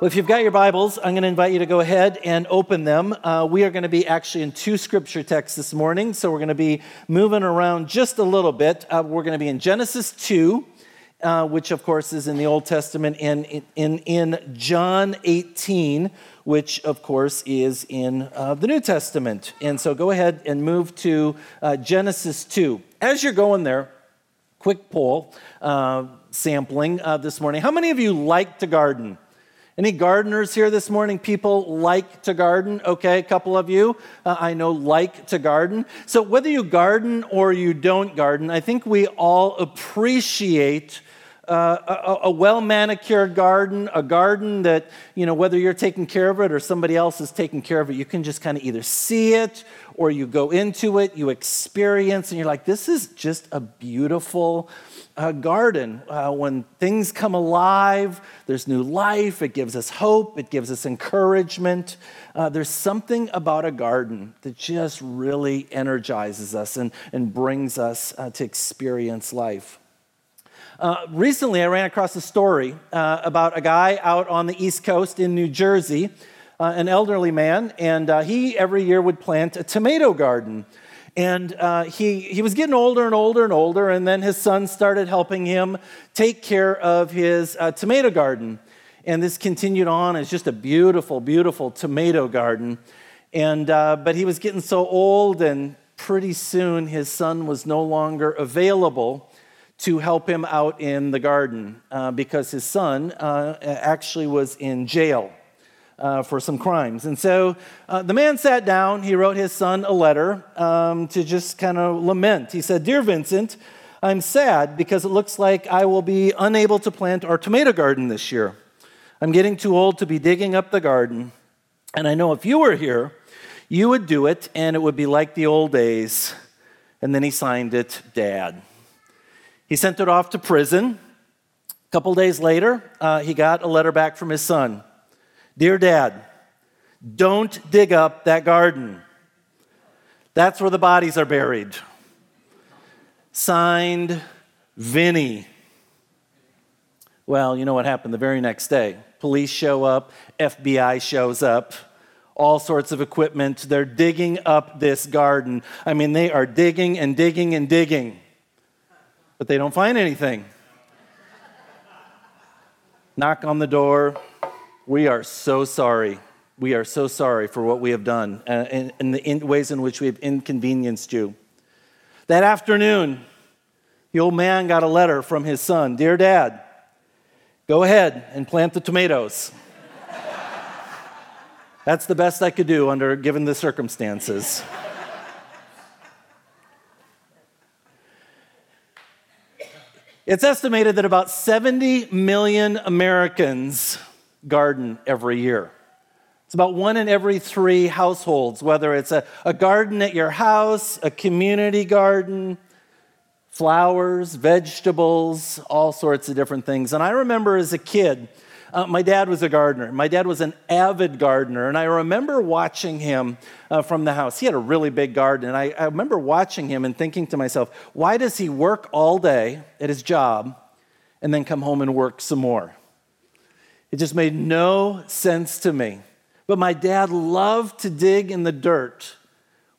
Well, if you've got your Bibles, I'm going to invite you to go ahead and open them. Uh, we are going to be actually in two scripture texts this morning, so we're going to be moving around just a little bit. Uh, we're going to be in Genesis 2, uh, which of course is in the Old Testament, and in, in, John 18, which of course is in uh, the New Testament. And so go ahead and move to uh, Genesis 2. As you're going there, quick poll uh, sampling this morning. How many of you like to garden? Any gardeners here this morning? People like to garden? Okay, a couple of you uh, I know like to garden. So, whether you garden or you don't garden, I think we all appreciate. Uh, a, a well manicured garden, a garden that, you know, whether you're taking care of it or somebody else is taking care of it, you can just kind of either see it or you go into it, you experience, and you're like, this is just a beautiful uh, garden. Uh, when things come alive, there's new life, it gives us hope, it gives us encouragement. Uh, there's something about a garden that just really energizes us and, and brings us uh, to experience life. Uh, recently, I ran across a story uh, about a guy out on the East Coast in New Jersey, an elderly man, and he every year would plant a tomato garden. And uh, he, he was getting older and older and older, and then his son started helping him take care of his uh, tomato garden. And this continued on as just a beautiful, beautiful tomato garden. And, uh, but he was getting so old, and pretty soon his son was no longer available to help him out in the garden uh, because his son uh, actually was in jail uh, for some crimes. And so uh, the man sat down, he wrote his son a letter um, to just kind of lament. He said, Dear Vincent, I'm sad because it looks like I will be unable to plant our tomato garden this year. I'm getting too old to be digging up the garden. And I know if you were here, you would do it and it would be like the old days. And then he signed it, Dad. He sent it off to prison. A couple days later, uh, he got a letter back from his son. Dear Dad, don't dig up that garden. That's where the bodies are buried. Signed, Vinny. Well, you know what happened the very next day. Police show up, FBI shows up, all sorts of equipment. They're digging up this garden. I mean, they are digging and digging and digging, but they don't find anything. Knock on the door, we are so sorry. We are so sorry for what we have done uh, and, and the in ways in which we have inconvenienced you. That afternoon, the old man got a letter from his son Dear Dad, go ahead and plant the tomatoes. That's the best I could do under given the circumstances. It's estimated that about 70 million Americans garden every year. It's about one in every three households, whether it's a, a garden at your house, a community garden, flowers, vegetables, all sorts of different things. And I remember as a kid, uh, my dad was a gardener. My dad was an avid gardener, and I remember watching him uh, from the house. He had a really big garden, and I, I remember watching him and thinking to myself, why does he work all day at his job and then come home and work some more? It just made no sense to me. But my dad loved to dig in the dirt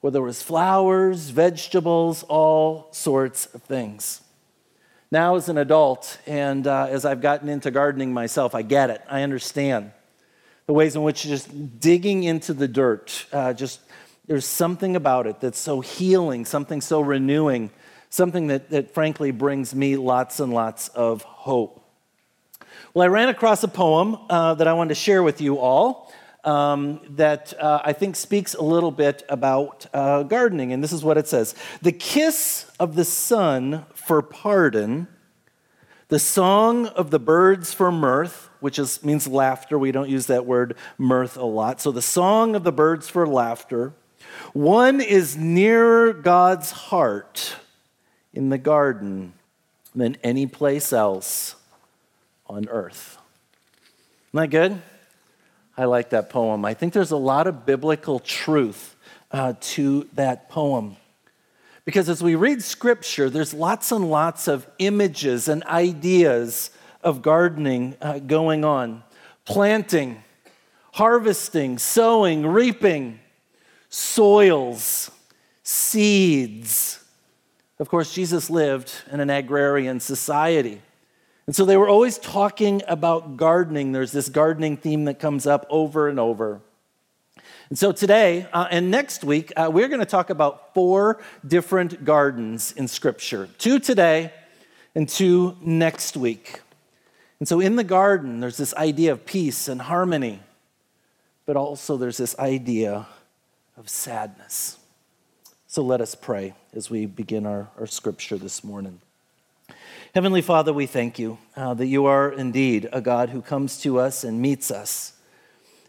where there was flowers, vegetables, all sorts of things. Now, as an adult, and uh, as I've gotten into gardening myself, I get it. I understand the ways in which just digging into the dirt, uh, just there's something about it that's so healing, something so renewing, something that, that frankly brings me lots and lots of hope. Well, I ran across a poem uh, that I wanted to share with you all um, that uh, I think speaks a little bit about uh, gardening. And this is what it says The kiss of the sun for pardon, the song of the birds for mirth, which is, means laughter. We don't use that word mirth a lot. So the song of the birds for laughter. One is nearer God's heart in the garden than any place else on earth. Isn't that good? I like that poem. I think there's a lot of biblical truth uh, to that poem. Because as we read scripture, there's lots and lots of images and ideas of gardening uh, going on. planting, harvesting, sowing, reaping, soils, seeds. Of course, Jesus lived in an agrarian society. And so they were always talking about gardening. There's this gardening theme that comes up over and over. And so today uh, and next week, uh, we're going to talk about four different gardens in Scripture two today and two next week. And so in the garden, there's this idea of peace and harmony, but also there's this idea of sadness. So let us pray as we begin our, our scripture this morning. Heavenly Father, we thank you uh, that you are indeed a God who comes to us and meets us.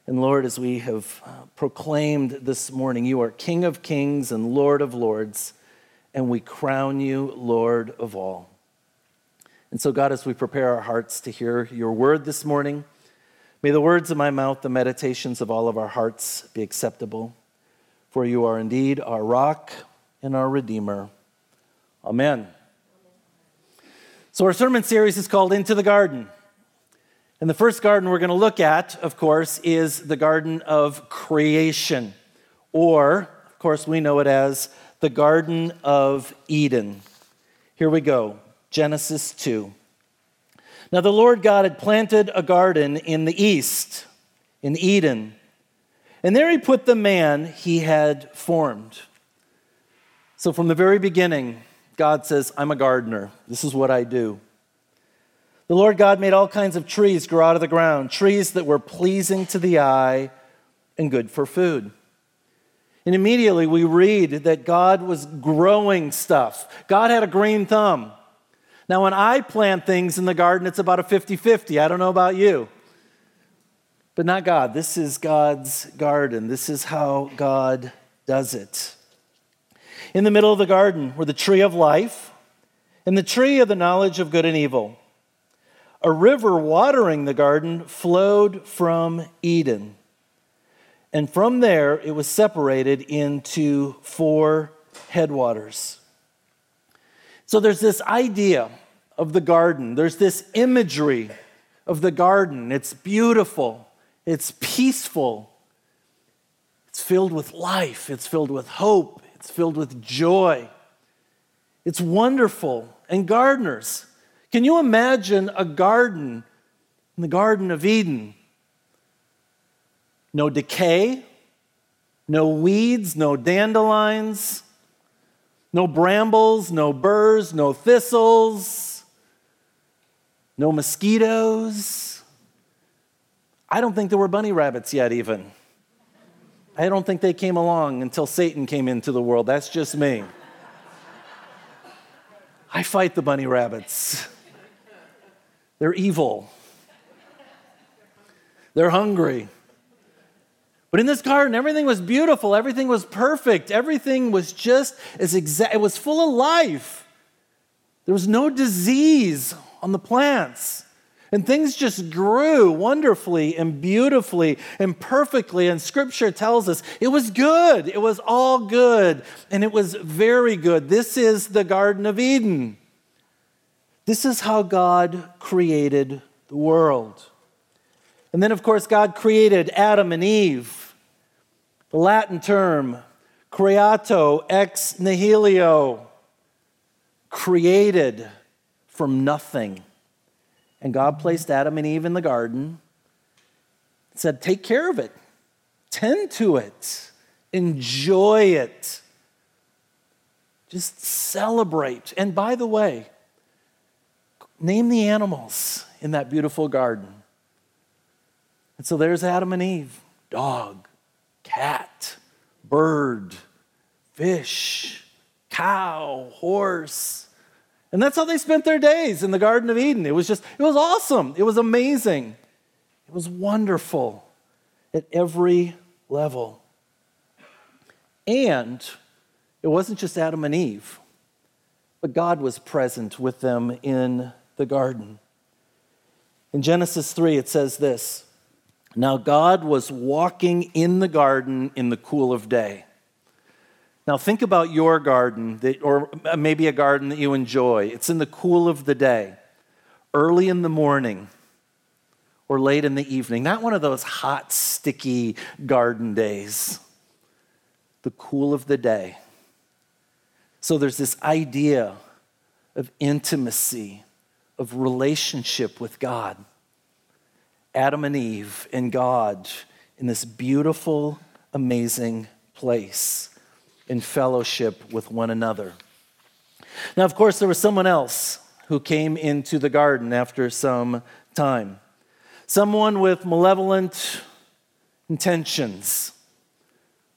And Lord, as we have uh, proclaimed this morning, you are King of kings and Lord of lords, and we crown you Lord of all. And so, God, as we prepare our hearts to hear your word this morning, may the words of my mouth, the meditations of all of our hearts be acceptable. For you are indeed our rock and our Redeemer. Amen. So, our sermon series is called Into the Garden. And the first garden we're going to look at, of course, is the Garden of Creation, or, of course, we know it as the Garden of Eden. Here we go Genesis 2. Now, the Lord God had planted a garden in the east, in Eden, and there he put the man he had formed. So, from the very beginning, God says, I'm a gardener. This is what I do. The Lord God made all kinds of trees grow out of the ground, trees that were pleasing to the eye and good for food. And immediately we read that God was growing stuff. God had a green thumb. Now, when I plant things in the garden, it's about a 50 50. I don't know about you. But not God. This is God's garden. This is how God does it. In the middle of the garden were the tree of life and the tree of the knowledge of good and evil. A river watering the garden flowed from Eden. And from there, it was separated into four headwaters. So there's this idea of the garden, there's this imagery of the garden. It's beautiful, it's peaceful, it's filled with life, it's filled with hope, it's filled with joy. It's wonderful. And gardeners, can you imagine a garden in the Garden of Eden? No decay, no weeds, no dandelions, no brambles, no burrs, no thistles, no mosquitoes. I don't think there were bunny rabbits yet, even. I don't think they came along until Satan came into the world. That's just me. I fight the bunny rabbits. They're evil. They're hungry. But in this garden, everything was beautiful, everything was perfect, everything was just as exact, it was full of life. There was no disease on the plants. And things just grew wonderfully and beautifully and perfectly. And scripture tells us it was good. It was all good. And it was very good. This is the Garden of Eden. This is how God created the world. And then, of course, God created Adam and Eve. The Latin term, creatio ex nihilo, created from nothing. And God placed Adam and Eve in the garden, said, Take care of it, tend to it, enjoy it, just celebrate. And by the way, name the animals in that beautiful garden. And so there's Adam and Eve dog, cat, bird, fish, cow, horse. And that's how they spent their days in the Garden of Eden. It was just, it was awesome. It was amazing. It was wonderful at every level. And it wasn't just Adam and Eve, but God was present with them in the garden. In Genesis 3, it says this Now God was walking in the garden in the cool of day. Now, think about your garden, that, or uh, maybe a garden that you enjoy. It's in the cool of the day, early in the morning, or late in the evening, not one of those hot, sticky garden days, the cool of the day. So there's this idea of intimacy, of relationship with God. Adam and Eve and God in this beautiful, amazing place in fellowship with one another. Now, of course, there was someone else who came into the garden after some time. Someone with malevolent intentions.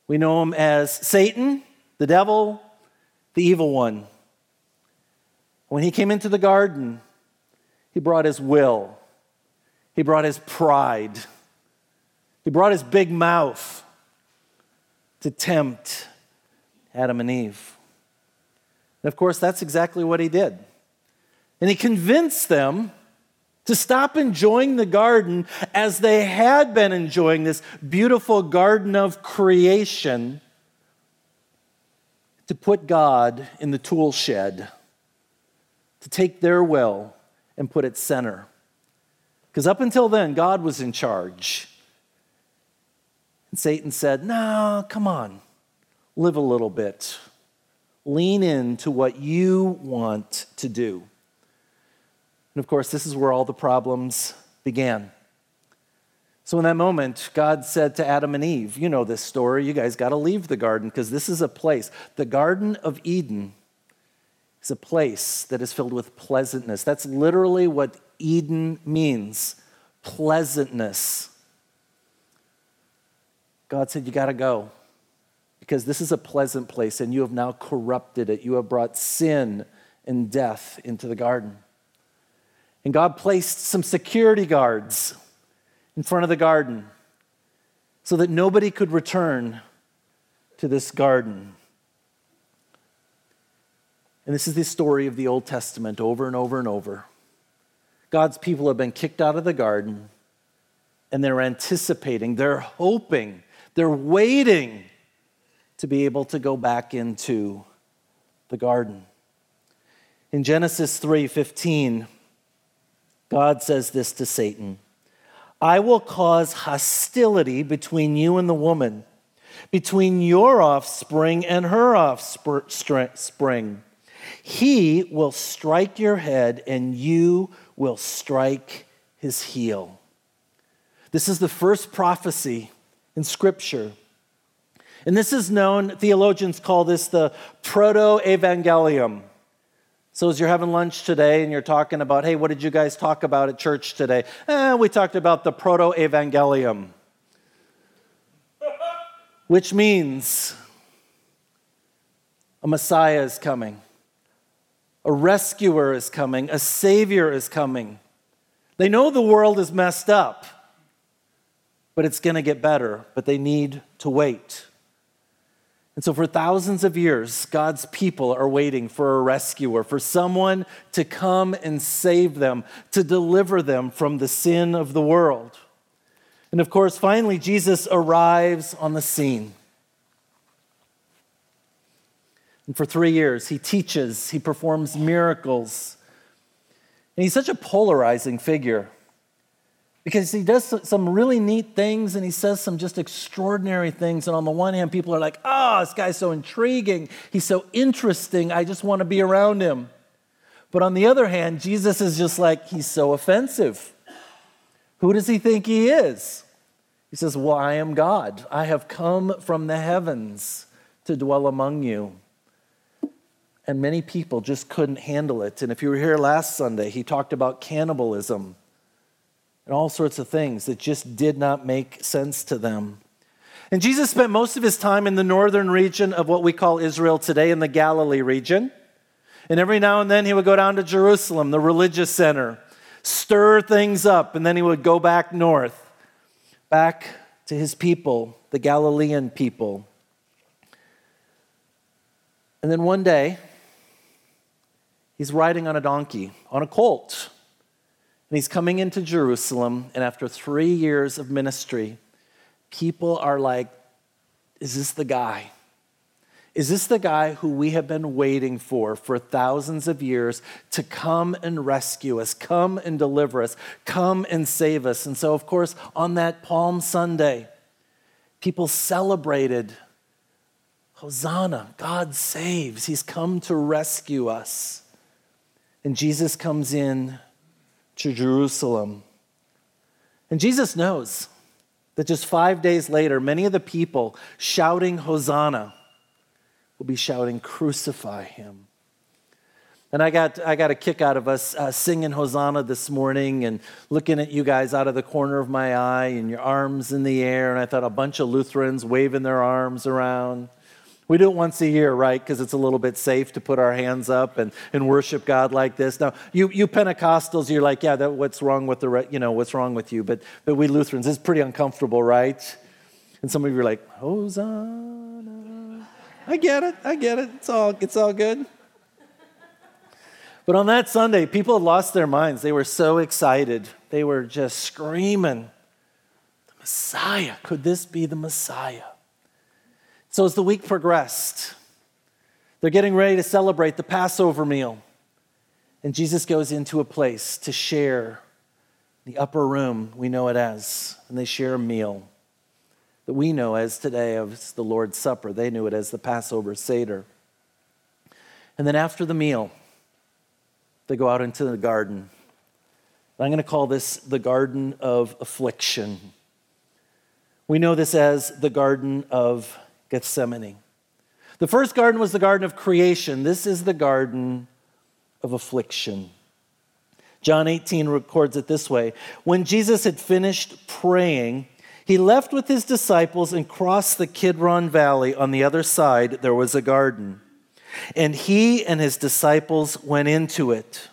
We know him as Satan, the devil, the evil one. When he came into the garden, he brought his will, he brought his pride, he brought his big mouth to tempt Adam and Eve. And of course, that's exactly what he did. And he convinced them to stop enjoying the garden as they had been enjoying this beautiful garden of creation, to put God in the tool shed, to take their will and put it center. Because up until then, God was in charge. And Satan said, No, come on, live a little bit. Lean into what you want to do. And of course, this is where all the problems began. So, in that moment, God said to Adam and Eve, You know this story. You guys got to leave the garden because this is a place. The Garden of Eden is a place that is filled with pleasantness. That's literally what Eden means pleasantness. God said, You got to go because this is a pleasant place and you have now corrupted it. You have brought sin and death into the garden. And God placed some security guards in front of the garden so that nobody could return to this garden. And this is the story of the Old Testament over and over and over. God's people have been kicked out of the garden and they're anticipating, they're hoping, they're waiting to be able to go back into the garden. In Genesis 3:15, God says this to Satan I will cause hostility between you and the woman, between your offspring and her offspring. He will strike your head, and you will strike his heel. This is the first prophecy in Scripture. And this is known, theologians call this the proto evangelium. So, as you're having lunch today and you're talking about, hey, what did you guys talk about at church today? Eh, we talked about the proto evangelium, which means a Messiah is coming, a rescuer is coming, a savior is coming. They know the world is messed up, but it's going to get better, but they need to wait. And so, for thousands of years, God's people are waiting for a rescuer, for someone to come and save them, to deliver them from the sin of the world. And of course, finally, Jesus arrives on the scene. And for three years, he teaches, he performs miracles. And he's such a polarizing figure because he does some really neat things and he says some just extraordinary things. And on the one hand, people are like, oh, this guy's so intriguing. He's so interesting. I just want to be around him. But on the other hand, Jesus is just like, he's so offensive. Who does he think he is? He says, Well, I am God. I have come from the heavens to dwell among you. And many people just couldn't handle it. And if you were here last Sunday, he talked about cannibalism and all sorts of things that just did not make sense to them. And Jesus spent most of his time in the northern region of what we call Israel today, in the Galilee region. And every now and then he would go down to Jerusalem, the religious center, stir things up, and then he would go back north, back to his people, the Galilean people. And then one day, he's riding on a donkey, on a colt. And he's coming into Jerusalem, and after three years of ministry, people are like, Is this the guy? Is this the guy who we have been waiting for for thousands of years to come and rescue us, come and deliver us, come and save us? And so, of course, on that Palm Sunday, people celebrated Hosanna, God saves. He's come to rescue us. And Jesus comes in to Jerusalem. And Jesus knows that just five days later, many of the people shouting Hosanna will be shouting, Crucify him. And I got, I got a kick out of us uh, singing Hosanna this morning and looking at you guys out of the corner of my eye and your arms in the air. And I thought a bunch of Lutherans waving their arms around. We do it once a year, right? Because it's a little bit safe to put our hands up and, and worship God like this. Now, you, you Pentecostals, you're like, yeah, that, what's wrong with the, you know, what's wrong with you? But, but we Lutherans, it's pretty uncomfortable, right? And some of you are like, Hosanna. I get it. I get it. It's all, it's all good. But on that Sunday, people lost their minds. They were so excited. They were just screaming, The Messiah. Could this be the Messiah? So as the week progressed, they're getting ready to celebrate the Passover meal. And Jesus goes into a place to share the upper room, we know it as, and they share a meal that we know as today as the Lord's Supper. They knew it as the Passover Seder. And then after the meal, they go out into the garden. I'm going to call this the Garden of Affliction. We know this as the Garden of Gethsemane. The first garden was the garden of creation. This is the garden of affliction. John 18 records it this way When Jesus had finished praying, he left with his disciples and crossed the Kidron Valley. On the other side, there was a garden. And he and his disciples went into it.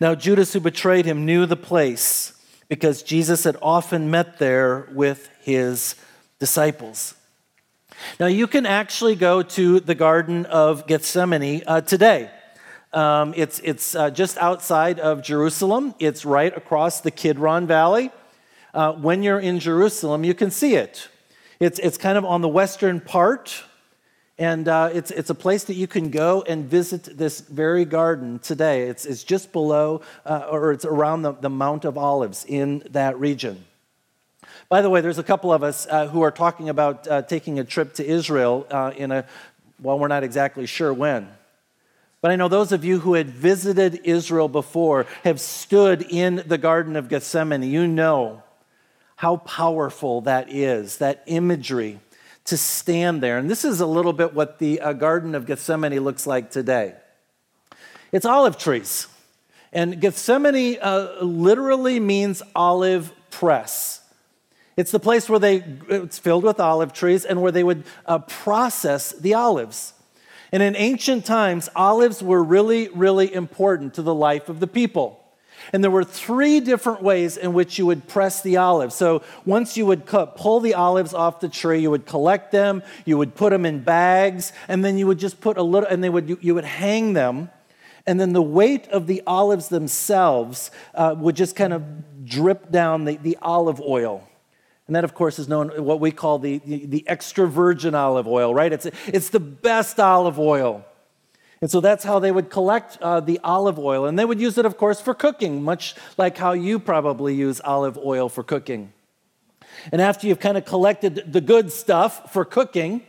Now, Judas, who betrayed him, knew the place because Jesus had often met there with his disciples. Now, you can actually go to the Garden of Gethsemane uh, today. Um, it's it's uh, just outside of Jerusalem, it's right across the Kidron Valley. Uh, when you're in Jerusalem, you can see it. It's, it's kind of on the western part, and uh, it's, it's a place that you can go and visit this very garden today. It's, it's just below, uh, or it's around the, the Mount of Olives in that region. By the way, there's a couple of us uh, who are talking about uh, taking a trip to Israel uh, in a, well, we're not exactly sure when. But I know those of you who had visited Israel before have stood in the Garden of Gethsemane. You know how powerful that is, that imagery to stand there. And this is a little bit what the uh, Garden of Gethsemane looks like today it's olive trees. And Gethsemane uh, literally means olive press. It's the place where they, it's filled with olive trees and where they would uh, process the olives. And in ancient times, olives were really, really important to the life of the people. And there were three different ways in which you would press the olives. So once you would cut, pull the olives off the tree, you would collect them, you would put them in bags, and then you would just put a little, and they would, you, you would hang them. And then the weight of the olives themselves uh, would just kind of drip down the, the olive oil. And that, of course, is known what we call the, the, the, extra virgin olive oil, right? It's, it's the best olive oil. And so that's how they would collect uh, the olive oil. And they would use it, of course, for cooking, much like how you probably use olive oil for cooking. And after you've kind of collected the good stuff for cooking,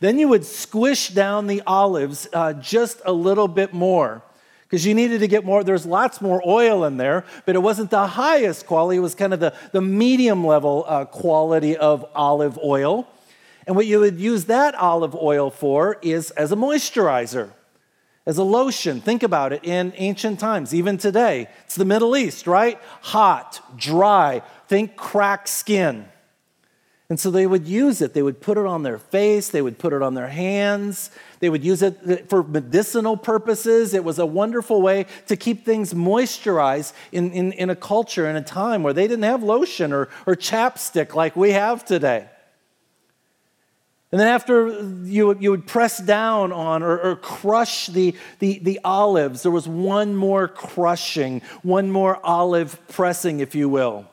then you would squish down the olives uh, just a little bit more because you needed to get more. There's lots more oil in there, but it wasn't the highest quality. It was kind of the, the medium level uh, quality of olive oil. And what you would use that olive oil for is as a moisturizer, as a lotion. Think about it in ancient times, even today. It's the Middle East, right? Hot, dry. Think cracked skin. And so they would use it. They would put it on their face, they would put it on their hands, they would use it for medicinal purposes. It was a wonderful way to keep things moisturized in, in, in a culture, in a time where they didn't have lotion or, or chapstick like we have today. And then after you, you would press down on or, or crush the, the, the olives, there was one more crushing, one more olive pressing, if you will.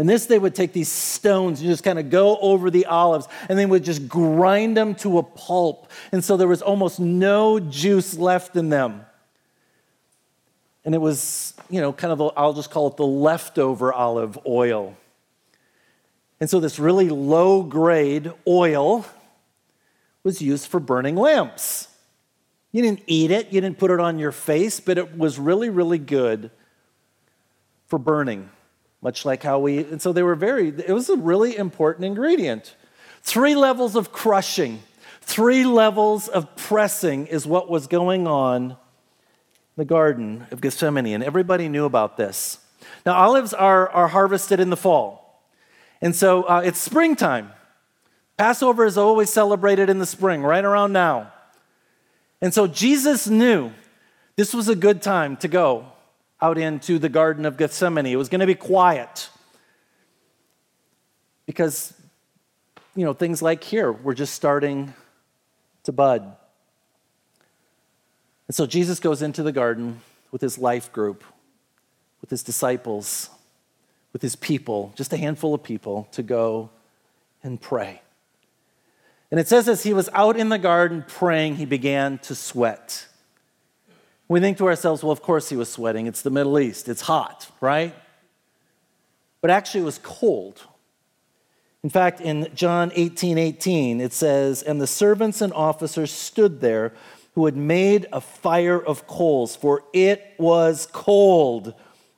And this, they would take these stones and just kind of go over the olives and they would just grind them to a pulp. And so there was almost no juice left in them. And it was, you know, kind of, i I'll just call it the leftover olive oil. And so this really low grade oil was used for burning lamps. You didn't eat it, you didn't put it on your face, but it was really, really good for burning, much like how we, and so they were very, it was a really important ingredient. Three levels of crushing, three levels of pressing is what was going on in the Garden of Gethsemane, and everybody knew about this. Now, olives are, are harvested in the fall, and so uh, it's springtime. Passover is always celebrated in the spring, right around now. And so Jesus knew this was a good time to go out into the Garden of Gethsemane. It was going to be quiet because, you know, things like here were just starting to bud. And so Jesus goes into the garden with his life group, with his disciples, with his people, just a handful of people, to go and pray. And it says, as he was out in the garden praying, he began to sweat. We think to ourselves, well, of course he was sweating. It's the Middle East, it's hot, right? But actually, it was cold. In fact, in John 18 18, it says, And the servants and officers stood there who had made a fire of coals, for it was cold,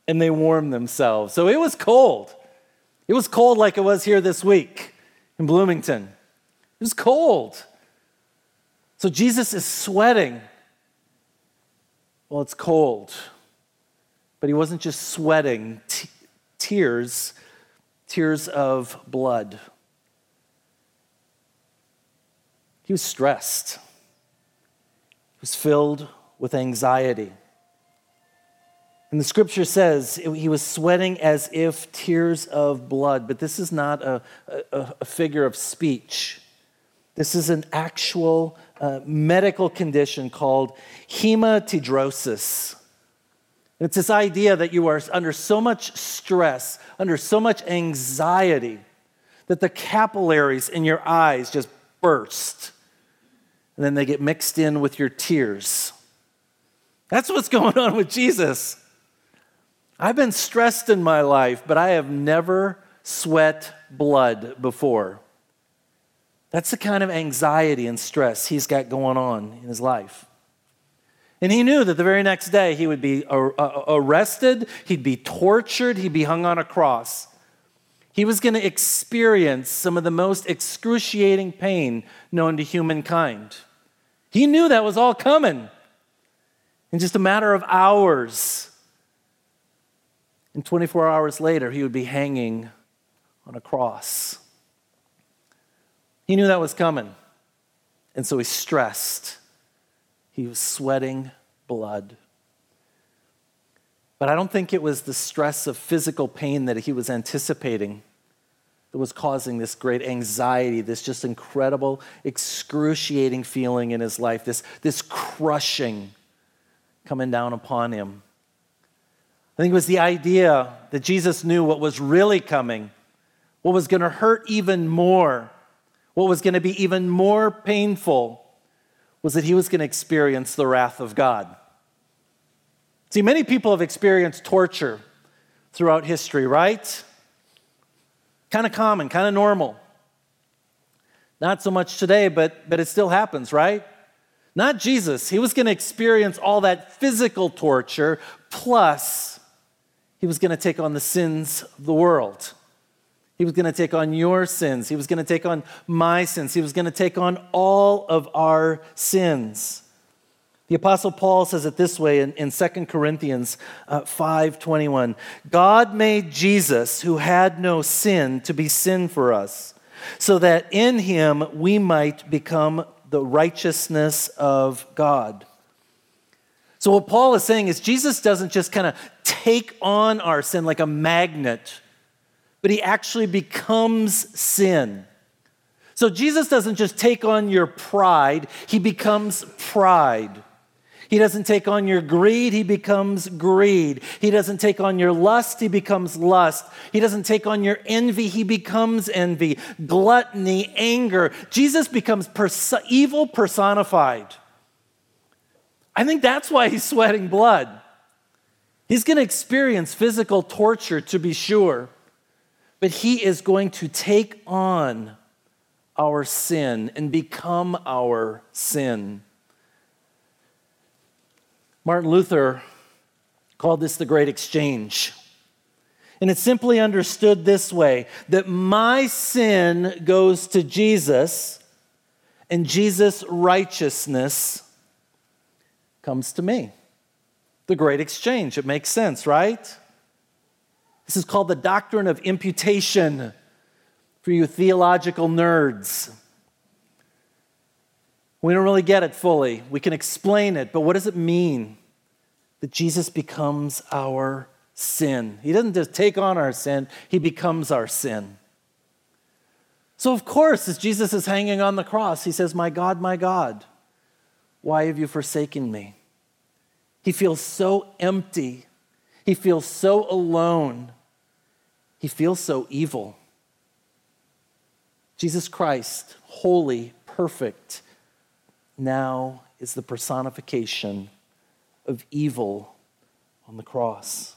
and they warmed themselves. So it was cold. It was cold like it was here this week in Bloomington. It was cold. So Jesus is sweating. Well, it's cold. But he wasn't just sweating, t- tears, tears of blood. He was stressed. He was filled with anxiety. And the scripture says he was sweating as if tears of blood, but this is not a, a, a figure of speech. This is an actual uh, medical condition called hematidrosis. It's this idea that you are under so much stress, under so much anxiety, that the capillaries in your eyes just burst. And then they get mixed in with your tears. That's what's going on with Jesus. I've been stressed in my life, but I have never sweat blood before. That's the kind of anxiety and stress he's got going on in his life. And he knew that the very next day he would be arrested, he'd be tortured, he'd be hung on a cross. He was going to experience some of the most excruciating pain known to humankind. He knew that was all coming in just a matter of hours. And 24 hours later, he would be hanging on a cross. He knew that was coming. And so he stressed. He was sweating blood. But I don't think it was the stress of physical pain that he was anticipating that was causing this great anxiety, this just incredible, excruciating feeling in his life, this, this crushing coming down upon him. I think it was the idea that Jesus knew what was really coming, what was going to hurt even more what was going to be even more painful was that he was going to experience the wrath of God. See, many people have experienced torture throughout history, right? Kind of common, kind of normal. Not so much today, but, but it still happens, right? Not Jesus. He was going to experience all that physical torture, plus, he was going to take on the sins of the world. He was going to take on your sins. He was going to take on my sins. He was going to take on all of our sins. The Apostle Paul says it this way in, in 2 Corinthians uh, 5.21. God made Jesus, who had no sin, to be sin for us, so that in him we might become the righteousness of God. So, what Paul is saying is Jesus doesn't just kind of take on our sin like a magnet but he actually becomes sin. So Jesus doesn't just take on your pride, he becomes pride. He doesn't take on your greed, he becomes greed. He doesn't take on your lust, he becomes lust. He doesn't take on your envy, he becomes envy. Gluttony, anger. Jesus becomes pers- evil personified. I think that's why he's sweating blood. He's going to experience physical torture, to be sure, but he is going to take on our sin and become our sin. Martin Luther called this the Great Exchange. And it's simply understood this way that my sin goes to Jesus, and Jesus' righteousness comes to me. The Great Exchange. It makes sense, right? This is called the doctrine of imputation for you theological nerds. We don't really get it fully. We can explain it, but what does it mean that Jesus becomes our sin? He doesn't just take on our sin, he becomes our sin. So, of course, as Jesus is hanging on the cross, he says, My God, my God, why have you forsaken me? He feels so empty. He feels so alone. He feels so evil. Jesus Christ, holy, perfect, now is the personification of evil on the cross.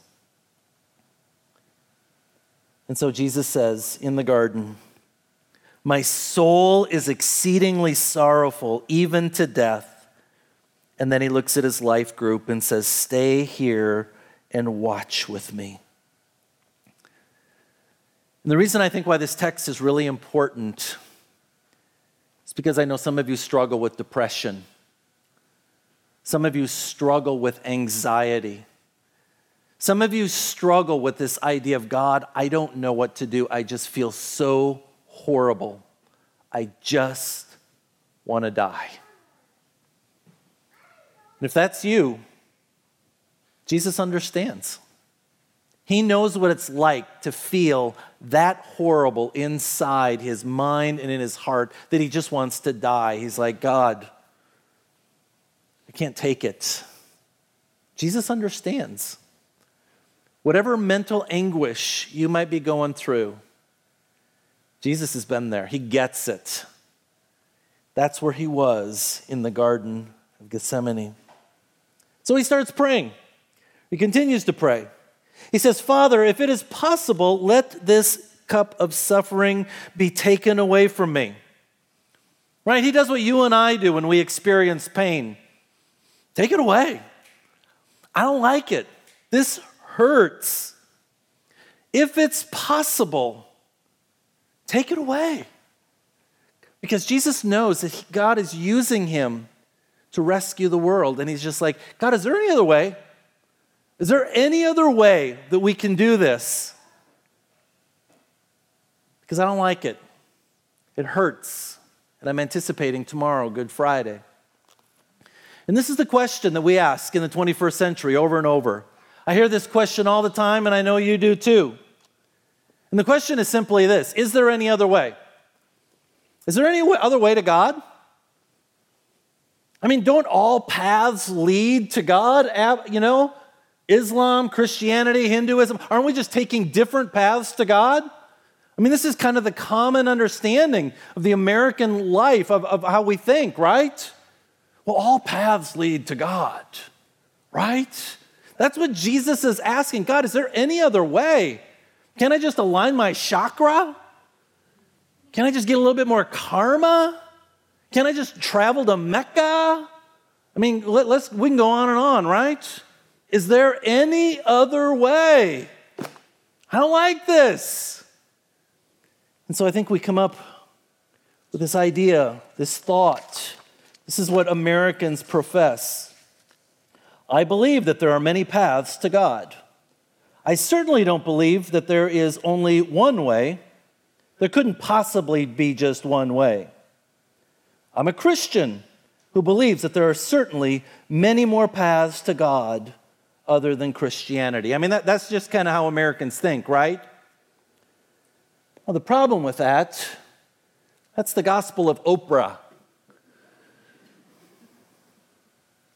And so Jesus says in the garden, My soul is exceedingly sorrowful, even to death. And then he looks at his life group and says, Stay here and watch with me. And the reason I think why this text is really important is because I know some of you struggle with depression. Some of you struggle with anxiety. Some of you struggle with this idea of God, I don't know what to do. I just feel so horrible. I just want to die. And if that's you, Jesus understands. He knows what it's like to feel that horrible inside his mind and in his heart that he just wants to die. He's like, God, I can't take it. Jesus understands. Whatever mental anguish you might be going through, Jesus has been there. He gets it. That's where he was in the Garden of Gethsemane. So he starts praying. He continues to pray. He says, Father, if it is possible, let this cup of suffering be taken away from me. Right? He does what you and I do when we experience pain take it away. I don't like it. This hurts. If it's possible, take it away. Because Jesus knows that God is using him to rescue the world. And he's just like, God, is there any other way? Is there any other way that we can do this? Because I don't like it. It hurts. And I'm anticipating tomorrow, Good Friday. And this is the question that we ask in the 21st century over and over. I hear this question all the time, and I know you do too. And the question is simply this Is there any other way? Is there any other way to God? I mean, don't all paths lead to God? You know, Islam, Christianity, Hinduism, aren't we just taking different paths to God? I mean, this is kind of the common understanding of the American life, of, of how we think, right? Well, all paths lead to God, right? That's what Jesus is asking. God, is there any other way? Can I just align my chakra? Can I just get a little bit more karma? Can I just travel to Mecca? I mean, let, us we can go on and on, right? Is there any other way? I don't like this. And so I think we come up with this idea, this thought. This is what Americans profess. I believe that there are many paths to God. I certainly don't believe that there is only one way. There couldn't possibly be just one way. I'm a Christian who believes that there are certainly many more paths to God other than Christianity. I mean, that, that's just kind of how Americans think, right? Well, the problem with that, that's the gospel of Oprah.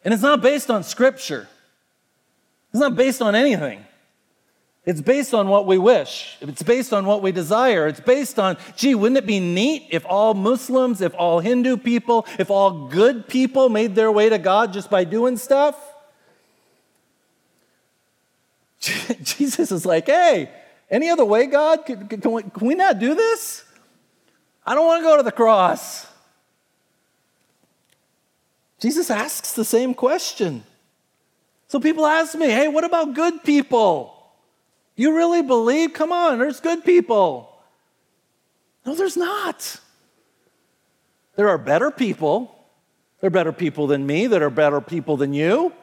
And it's not based on scripture, it's not based on anything. It's based on what we wish. It's based on what we desire. It's based on, gee, wouldn't it be neat if all Muslims, if all Hindu people, if all good people made their way to God just by doing stuff? Jesus is like, hey, any other way, God? Can, can, we, can we not do this? I don't want to go to the cross. Jesus asks the same question. So people ask me, hey, what about good people? You really believe? Come on, there's good people. No, there's not. There are better people. There are better people than me, there are better people than you.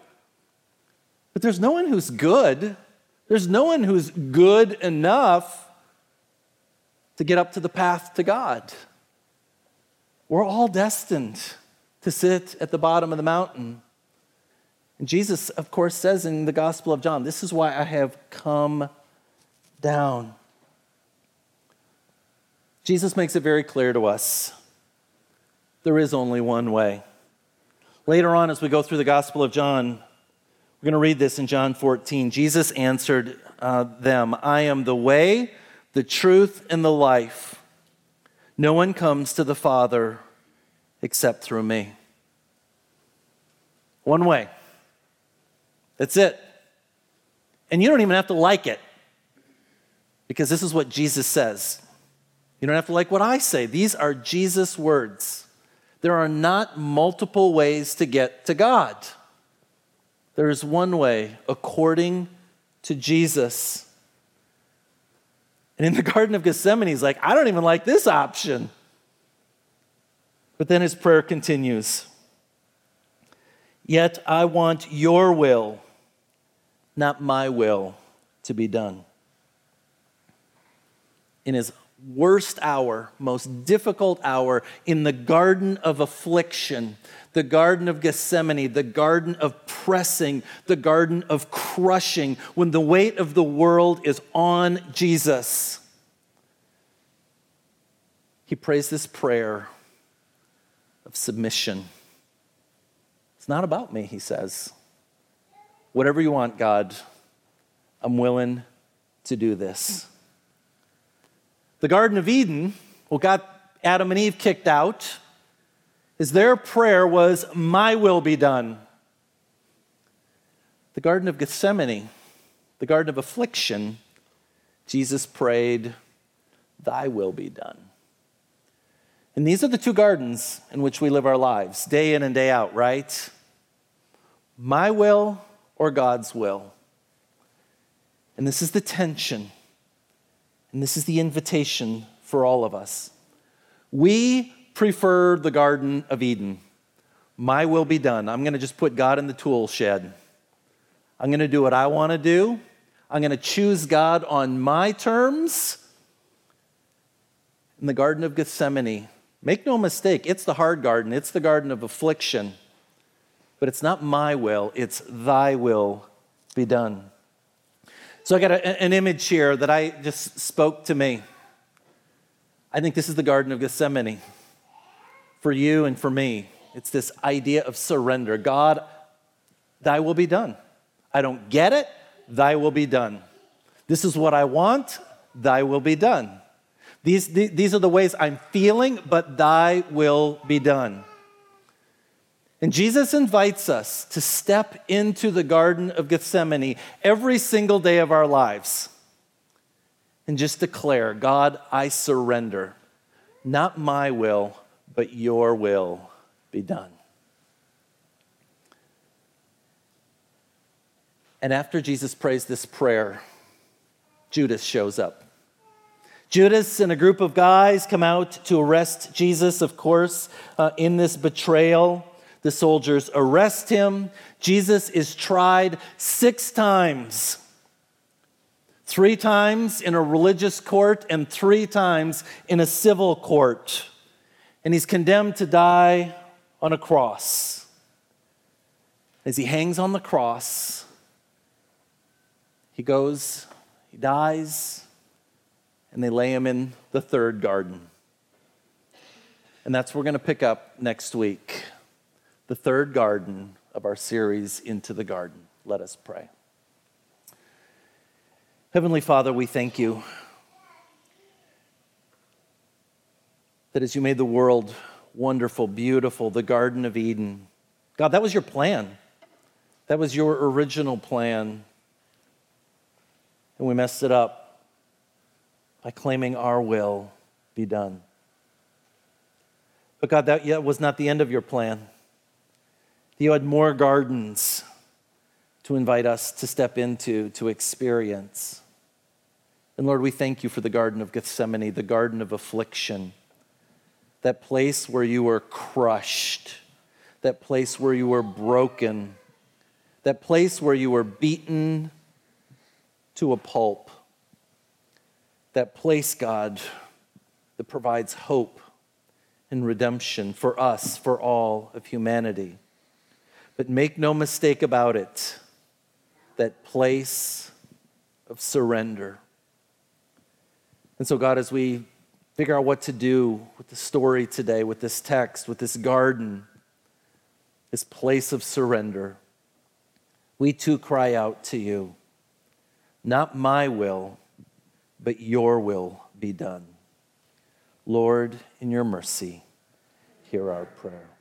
But there's no one who's good. There's no one who's good enough to get up to the path to God. We're all destined to sit at the bottom of the mountain. And Jesus, of course, says in the Gospel of John, This is why I have come down. Jesus makes it very clear to us there is only one way. Later on, as we go through the Gospel of John, we're going to read this in John 14. Jesus answered uh, them I am the way, the truth, and the life. No one comes to the Father except through me. One way. That's it. And you don't even have to like it. Because this is what Jesus says. You don't have to like what I say. These are Jesus' words. There are not multiple ways to get to God. There is one way according to Jesus. And in the Garden of Gethsemane, he's like, I don't even like this option. But then his prayer continues Yet I want your will, not my will, to be done in his worst hour, most difficult hour, in the garden of affliction, the garden of Gethsemane, the garden of pressing, the garden of crushing, when the weight of the world is on Jesus. He prays this prayer of submission. It's not about me, he says. Whatever you want, God, I'm willing to do this. The Garden of Eden, what got Adam and Eve kicked out, is their prayer was, My will be done. The Garden of Gethsemane, the Garden of Affliction, Jesus prayed, Thy will be done. And these are the two gardens in which we live our lives, day in and day out, right? My will or God's will. And this is the tension and this is the invitation for all of us. We prefer the Garden of Eden. My will be done. I'm going to just put God in the tool shed. I'm going to do what I want to do. I'm going to choose God on my terms. In the Garden of Gethsemane, make no mistake, it's the hard garden, it's the garden of affliction. But it's not my will, it's thy will be done. So I got a, an image here that I just spoke to me. I think this is the Garden of Gethsemane for you and for me. It's this idea of surrender. God, thy will be done. I don't get it, thy will be done. This is what I want, thy will be done. These, these are the ways I'm feeling, but thy will be done. And Jesus invites us to step into the Garden of Gethsemane every single day of our lives and just declare, God, I surrender. Not my will, but your will be done. And after Jesus prays this prayer, Judas shows up. Judas and a group of guys come out to arrest Jesus, of course, uh, in this betrayal. The soldiers arrest him. Jesus is tried six times three times in a religious court and three times in a civil court. And he's condemned to die on a cross. As he hangs on the cross, he goes, he dies, and they lay him in the third garden. And that's where we're going to pick up next week the third garden of our series, Into the Garden. Let us pray. Heavenly Father, we thank you that as you made the world wonderful, beautiful, the Garden of Eden, God, that was your plan. That was your original plan. And we messed it up by claiming our will be done. But God, that was not the end of your plan. You had more gardens to invite us to step into, to experience. And Lord, we thank you for the Garden of Gethsemane, the Garden of Affliction, that place where you were crushed, that place where you were broken, that place where you were beaten to a pulp, that place, God, that provides hope and redemption for us, for all of humanity. But make no mistake about it, that place of surrender and so, God, as we figure out what to do with the story today, with this text, with this garden, this place of surrender, we too cry out to you, not my will, but your will be done. Lord, in your mercy, hear our prayer.